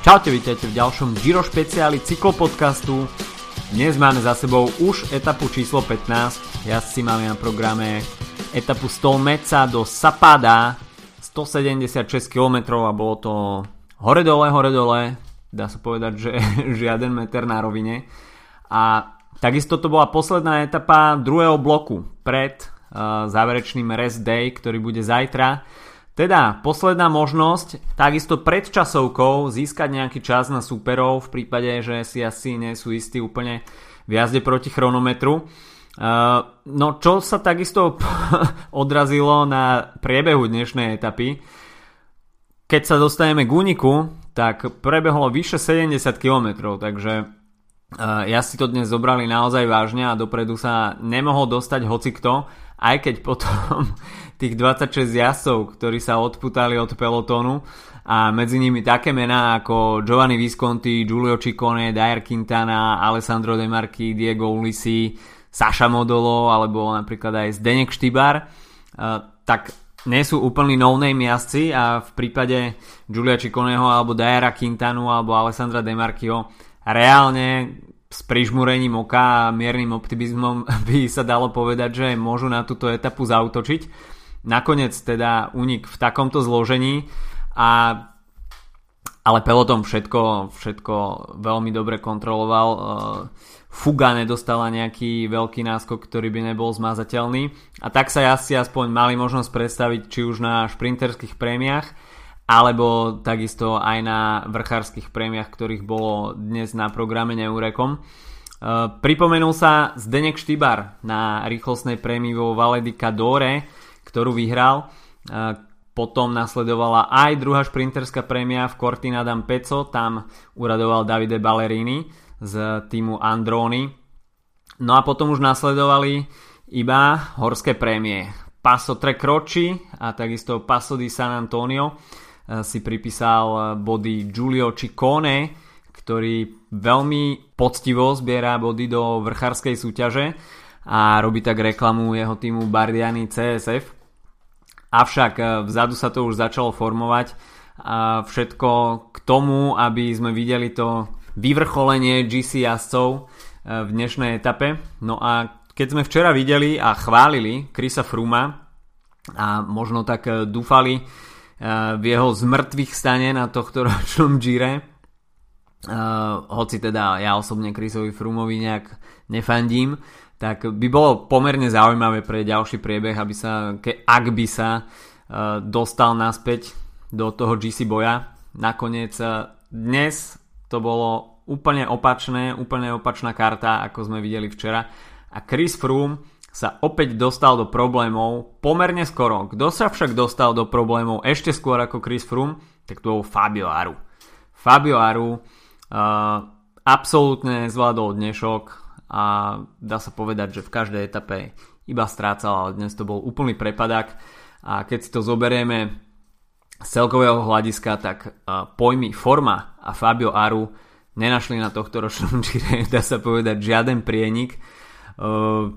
Čaute, vítajte v ďalšom Giro špeciáli cyklopodcastu. Dnes máme za sebou už etapu číslo 15. Jazdci máme na programe etapu Stolmeca do Sapada 176 km a bolo to hore dole, hore dole. Dá sa povedať, že žiaden meter na rovine. A takisto to bola posledná etapa druhého bloku pred uh, záverečným rest day, ktorý bude zajtra. Teda posledná možnosť, takisto pred časovkou získať nejaký čas na superov v prípade, že si asi nie sú istí úplne v jazde proti chronometru. Uh, no čo sa takisto odrazilo na priebehu dnešnej etapy, keď sa dostaneme k úniku, tak prebehlo vyše 70 km, takže uh, ja si to dnes zobrali naozaj vážne a dopredu sa nemohol dostať hocikto, aj keď potom tých 26 jazdcov, ktorí sa odputali od pelotónu a medzi nimi také mená ako Giovanni Visconti, Giulio Ciccone, Dyer Quintana, Alessandro De Marchi, Diego Ulisi, Saša Modolo alebo napríklad aj Zdenek Štibar, uh, tak nie sú úplný no-name jazdci a v prípade Giulia Cicconeho alebo Dyera Quintanu alebo Alessandra De Marchiho reálne s prižmúrením oka a miernym optimizmom by sa dalo povedať, že môžu na túto etapu zautočiť nakoniec teda unik v takomto zložení a ale pelotom všetko, všetko veľmi dobre kontroloval. E, Fuga nedostala nejaký veľký náskok, ktorý by nebol zmazateľný. A tak sa asi aspoň mali možnosť predstaviť či už na šprinterských prémiách, alebo takisto aj na vrchárskych prémiách, ktorých bolo dnes na programe Neurekom. E, pripomenul sa Zdenek Štibar na rýchlostnej prémii vo Valedika Dore, ktorú vyhral. Potom nasledovala aj druhá šprinterská prémia v Cortina d'Ampezzo, tam uradoval Davide Ballerini z týmu Androni. No a potom už nasledovali iba horské prémie. Paso Tre Croci a takisto Paso di San Antonio si pripísal body Giulio Ciccone, ktorý veľmi poctivo zbiera body do vrchárskej súťaže a robí tak reklamu jeho týmu Bardiani CSF. Avšak eh, vzadu sa to už začalo formovať a všetko k tomu, aby sme videli to vyvrcholenie GC jazdcov eh, v dnešnej etape. No a keď sme včera videli a chválili Krisa Fruma a možno tak eh, dúfali v jeho zmrtvých stane na tohto ročnom Gire, hoci teda ja osobne Chrisovi Frumovi nejak nefandím, tak by bolo pomerne zaujímavé pre ďalší priebeh, aby sa, ke, ak by sa uh, dostal naspäť do toho GC boja. Nakoniec uh, dnes to bolo úplne opačné, úplne opačná karta, ako sme videli včera. A Chris Froome sa opäť dostal do problémov pomerne skoro. Kto sa však dostal do problémov ešte skôr ako Chris Froome, tak to bol Fabio Aru. Fabio Aru uh, absolútne zvládol dnešok, a dá sa povedať, že v každej etape iba strácal, ale dnes to bol úplný prepadak a keď si to zoberieme z celkového hľadiska, tak pojmy forma a Fabio Aru nenašli na tohto ročnom Gire, dá sa povedať, žiaden prienik.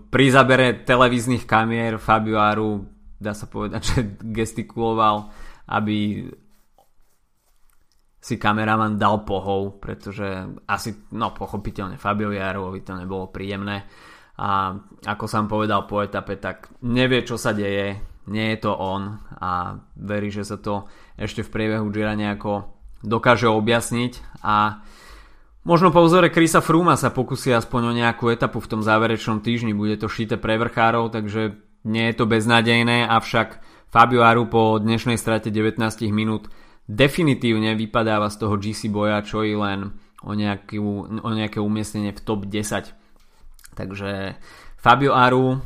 Pri zabere televíznych kamier Fabio Aru dá sa povedať, že gestikuloval, aby si kameraman dal pohov, pretože asi, no pochopiteľne Fabio Jarovi to nebolo príjemné. A ako som povedal po etape, tak nevie čo sa deje, nie je to on a verí, že sa to ešte v priebehu Gira nejako dokáže objasniť. A možno po vzore Krisa Fruma sa pokusí aspoň o nejakú etapu v tom záverečnom týždni, bude to šité pre vrchárov, takže nie je to beznadejné, avšak Fabio Aru po dnešnej strate 19 minút definitívne vypadáva z toho GC boja čo i len o, nejakú, o nejaké umiestnenie v top 10. Takže Fabio Aru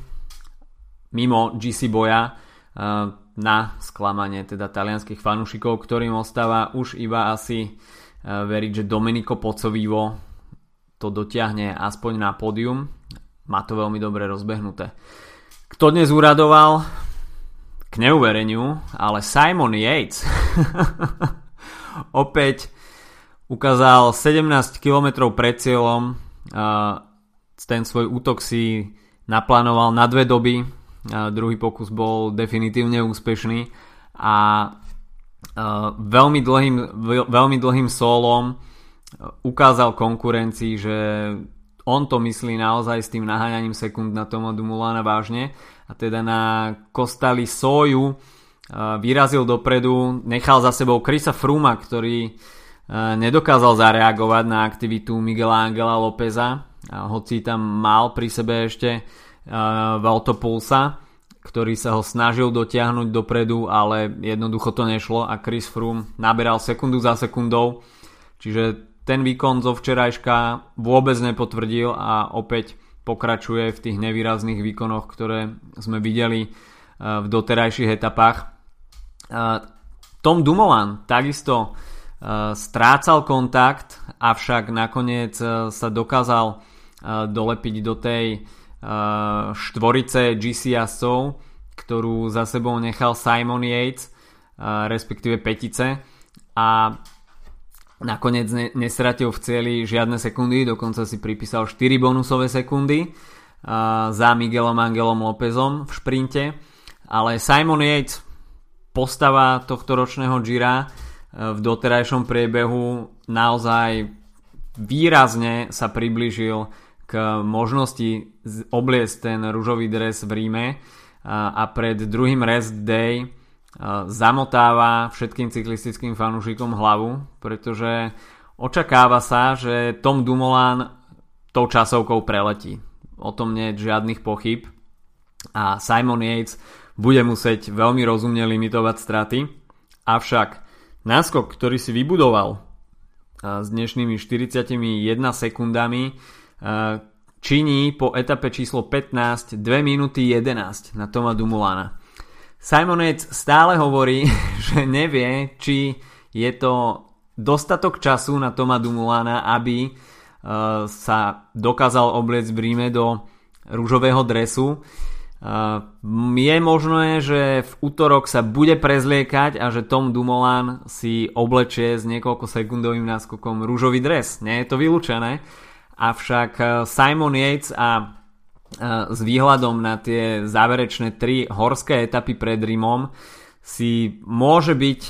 mimo GC boja eh, na sklamanie teda talianských fanúšikov, ktorým ostáva už iba asi eh, veriť, že Domenico Pocovivo to dotiahne aspoň na pódium. Má to veľmi dobre rozbehnuté. Kto dnes uradoval? k neuvereniu, ale Simon Yates opäť ukázal 17 km pred cieľom. Ten svoj útok si naplánoval na dve doby. Druhý pokus bol definitívne úspešný. A veľmi dlhým, veľmi dlhým solom ukázal konkurencii, že on to myslí naozaj s tým naháňaním sekúnd na Toma Dumulana vážne. A teda na Kostali Soju vyrazil dopredu, nechal za sebou Krisa Fruma, ktorý nedokázal zareagovať na aktivitu Miguela Angela Lópeza, hoci tam mal pri sebe ešte Valtopulsa, ktorý sa ho snažil dotiahnuť dopredu, ale jednoducho to nešlo a Chris Froome naberal sekundu za sekundou, čiže ten výkon zo včerajška vôbec nepotvrdil a opäť pokračuje v tých nevýrazných výkonoch, ktoré sme videli e, v doterajších etapách. E, Tom Dumoulin takisto e, strácal kontakt, avšak nakoniec sa dokázal dolepiť do tej štvorice GC jazdcov, ktorú za sebou nechal Simon Yates, respektíve petice a Nakoniec ne, nestratil v cieli žiadne sekundy, dokonca si pripísal 4 bonusové sekundy za Miguelom Angelom Lópezom v šprinte. Ale Simon Yates, postava tohto ročného Gira uh, v doterajšom priebehu naozaj výrazne sa približil k možnosti obliecť ten rúžový dres v Ríme uh, a pred druhým rest day zamotáva všetkým cyklistickým fanúšikom hlavu, pretože očakáva sa, že Tom Dumoulin tou časovkou preletí. O tom nie je žiadnych pochyb a Simon Yates bude musieť veľmi rozumne limitovať straty. Avšak náskok, ktorý si vybudoval s dnešnými 41 sekundami, činí po etape číslo 15 2 minúty 11 na Toma Dumulana. Simon Yates stále hovorí, že nevie, či je to dostatok času na Toma Dumulana, aby sa dokázal obliecť v Ríme do rúžového dresu. Je možné, že v útorok sa bude prezliekať a že Tom Dumoulin si oblečie s niekoľko sekundovým náskokom rúžový dres. Nie je to vylúčené. Avšak uh, Simon Yates a s výhľadom na tie záverečné tri horské etapy pred Rímom si môže byť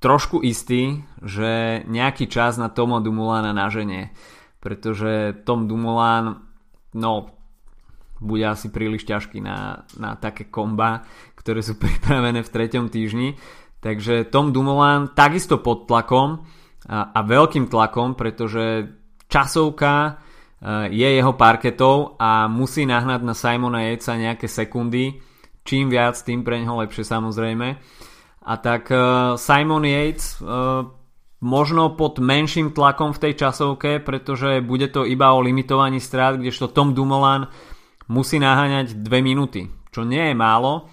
trošku istý, že nejaký čas na Tomo Dumulana naženie. Pretože Tom Dumoulin no, bude asi príliš ťažký na, na také komba, ktoré sú pripravené v treťom týždni. Takže Tom Dumoulin takisto pod tlakom a, a veľkým tlakom, pretože časovka Eh, je jeho parketou a musí nahnať na Simona Yatesa nejaké sekundy. Čím viac, tým pre neho lepšie samozrejme. A tak eh, Simon Yates eh, možno pod menším tlakom v tej časovke, pretože bude to iba o limitovaní strát, kdežto Tom Dumoulin musí naháňať 2 minúty, čo nie je málo,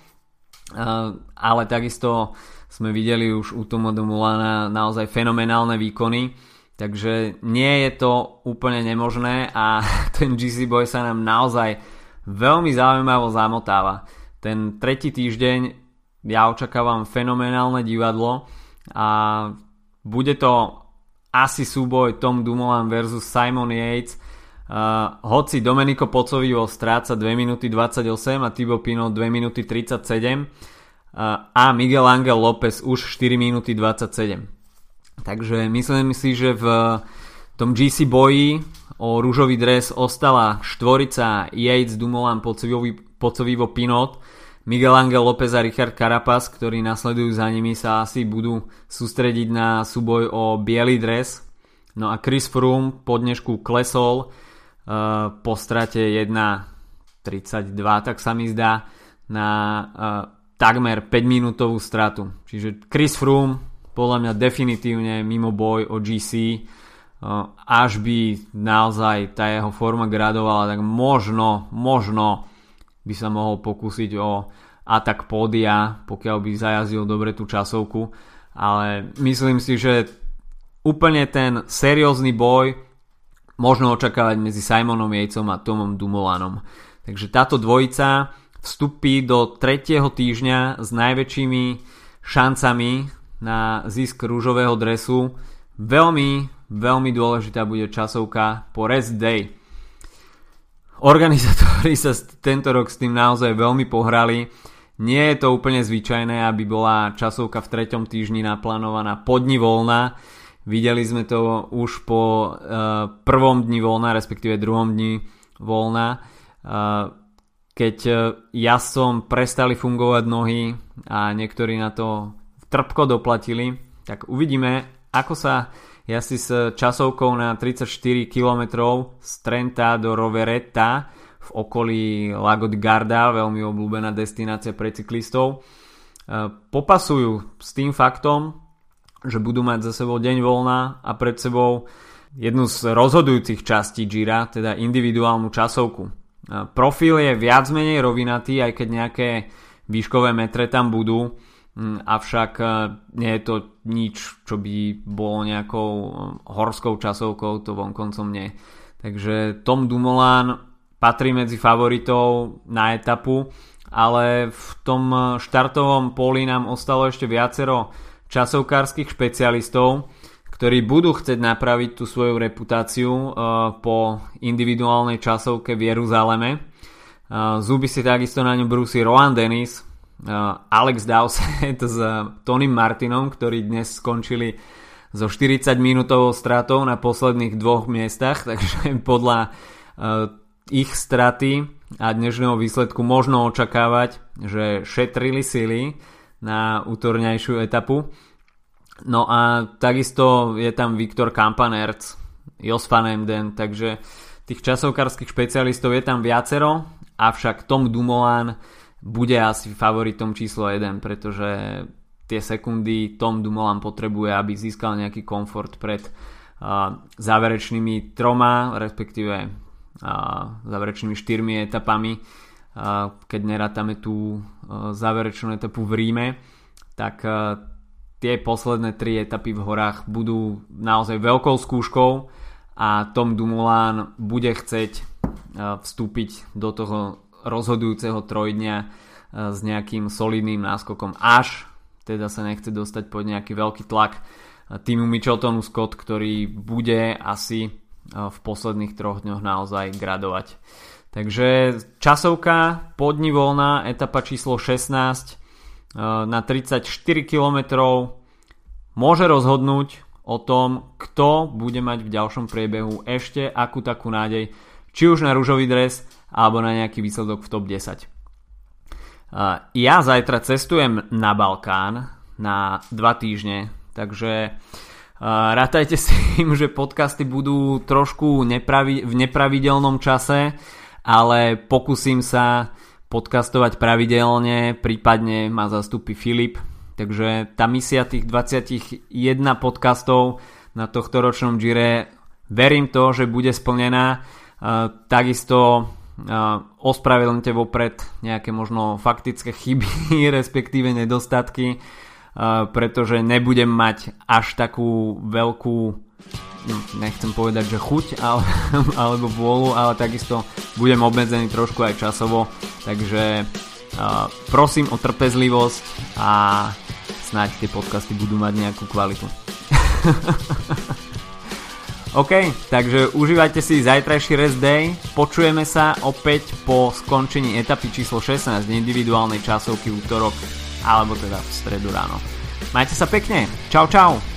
ale takisto sme videli už u Toma Dumoulina naozaj fenomenálne výkony Takže nie je to úplne nemožné a ten GC Boy sa nám naozaj veľmi zaujímavo zamotáva. Ten tretí týždeň ja očakávam fenomenálne divadlo a bude to asi súboj Tom Dumoulin versus Simon Yates. Uh, hoci Domenico Pocovivo stráca 2 minúty 28 a Thibaut Pinot 2 minúty 37 uh, a Miguel Angel López už 4 minúty 27. Takže myslím si, že v tom GC boji o rúžový dres ostala štvorica Yates, Dumoulin, Pocovivo, Pinot, Miguel Angel López a Richard Carapaz, ktorí nasledujú za nimi, sa asi budú sústrediť na súboj o biely dres. No a Chris Froome po dnešku klesol po strate 1.32, tak sa mi zdá, na uh, takmer 5 minútovú stratu. Čiže Chris Froome podľa mňa definitívne mimo boj o GC až by naozaj tá jeho forma gradovala, tak možno, možno by sa mohol pokúsiť o atak pódia, pokiaľ by zajazdil dobre tú časovku, ale myslím si, že úplne ten seriózny boj možno očakávať medzi Simonom Jejcom a Tomom Dumolanom. Takže táto dvojica vstupí do tretieho týždňa s najväčšími šancami na zisk rúžového dresu. Veľmi, veľmi dôležitá bude časovka po rest day. Organizátori sa tento rok s tým naozaj veľmi pohrali. Nie je to úplne zvyčajné, aby bola časovka v treťom týždni naplánovaná pod dni voľna. Videli sme to už po uh, prvom dni voľna, respektíve druhom dni voľna. Uh, keď uh, ja som prestali fungovať nohy a niektorí na to trpko doplatili, tak uvidíme, ako sa ja si s časovkou na 34 km z Trenta do Roveretta v okolí Lago di Garda, veľmi obľúbená destinácia pre cyklistov, popasujú s tým faktom, že budú mať za sebou deň voľna a pred sebou jednu z rozhodujúcich častí Gira, teda individuálnu časovku. Profil je viac menej rovinatý, aj keď nejaké výškové metre tam budú, avšak e, nie je to nič, čo by bolo nejakou e, horskou časovkou, to vonkoncom nie. Takže Tom Dumoulin patrí medzi favoritov na etapu, ale v tom e, štartovom poli nám ostalo ešte viacero časovkárskych špecialistov, ktorí budú chcieť napraviť tú svoju reputáciu po individuálnej časovke v Jeruzaleme. Zuby si takisto na ňu brúsi Rohan Dennis, Uh, Alex Dowsett s Tonym Martinom, ktorí dnes skončili so 40 minútovou stratou na posledných dvoch miestach, takže podľa ich straty a dnešného výsledku možno očakávať, že šetrili sily na útorňajšiu etapu. No a takisto je tam Viktor Kampanerc, Jos van Emden, takže tých časovkárskych špecialistov je tam viacero, avšak Tom Dumoulin bude asi favoritom číslo 1, pretože tie sekundy Tom Dumoulin potrebuje, aby získal nejaký komfort pred uh, záverečnými troma, respektíve uh, záverečnými štyrmi etapami. Keď nerátame tú uh, záverečnú etapu v Ríme, tak uh, tie posledné tri etapy v horách budú naozaj veľkou skúškou a Tom Dumoulin bude chcieť uh, vstúpiť do toho rozhodujúceho trojdňa e, s nejakým solidným náskokom až teda sa nechce dostať pod nejaký veľký tlak týmu Micheltonu Scott, ktorý bude asi e, v posledných troch dňoch naozaj gradovať. Takže časovka podni voľná, etapa číslo 16 e, na 34 km môže rozhodnúť o tom, kto bude mať v ďalšom priebehu ešte akú takú nádej, či už na rúžový dres, alebo na nejaký výsledok v top 10. Ja zajtra cestujem na Balkán na dva týždne, takže rátajte s tým, že podcasty budú trošku nepravi- v nepravidelnom čase, ale pokúsim sa podcastovať pravidelne, prípadne ma zastúpi Filip, takže tá misia tých 21 podcastov na tohto ročnom Gire verím to, že bude splnená. Takisto ospravedlňte vopred nejaké možno faktické chyby, respektíve nedostatky, pretože nebudem mať až takú veľkú nechcem povedať, že chuť ale, alebo vôľu, ale takisto budem obmedzený trošku aj časovo, takže uh, prosím o trpezlivosť a snáď tie podcasty budú mať nejakú kvalitu. OK, takže užívajte si zajtrajší rest day. Počujeme sa opäť po skončení etapy číslo 16 individuálnej časovky útorok alebo teda v stredu ráno. Majte sa pekne. Čau čau.